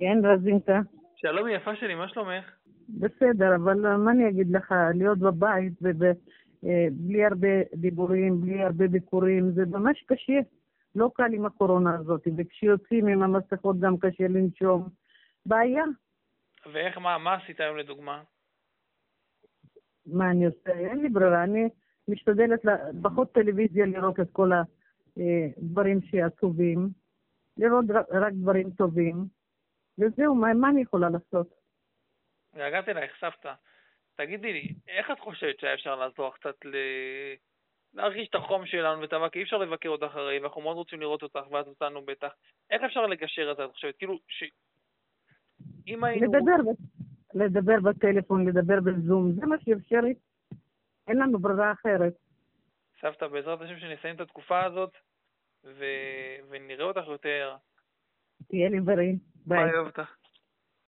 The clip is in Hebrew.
כן, רזינקה. שלום יפה שלי, מה שלומך? בסדר, אבל מה אני אגיד לך, להיות בבית ובלי הרבה דיבורים, בלי הרבה ביקורים, זה ממש קשה. לא קל עם הקורונה הזאת, וכשיוצאים עם המסכות גם קשה לנשום. בעיה. ואיך, מה, מה עשית היום לדוגמה? מה אני עושה? אין לי ברירה, אני משתדלת פחות טלוויזיה לראות את כל הדברים שעצובים, לראות רק דברים טובים, וזהו, מה, מה אני יכולה לעשות? התגעגעתי אלייך, סבתא. תגידי לי, איך את חושבת שהיה אפשר לעזור קצת ל... להרגיש את החום שלנו ואת המכה, אי אפשר לבקר אותך הרי, ואנחנו מאוד רוצים לראות אותך, ואת אותנו בטח. איך אפשר לגשר את זה, את חושבת? כאילו, ש... אם היינו... לדבר, לדבר בטלפון, לדבר בזום, זה מה שאפשרי. אין לנו ברירה אחרת. סבתא, בעזרת השם שנסיים את התקופה הזאת, ו... ונראה אותך יותר. תהיה לי בריא. Bye. Bye, Avita.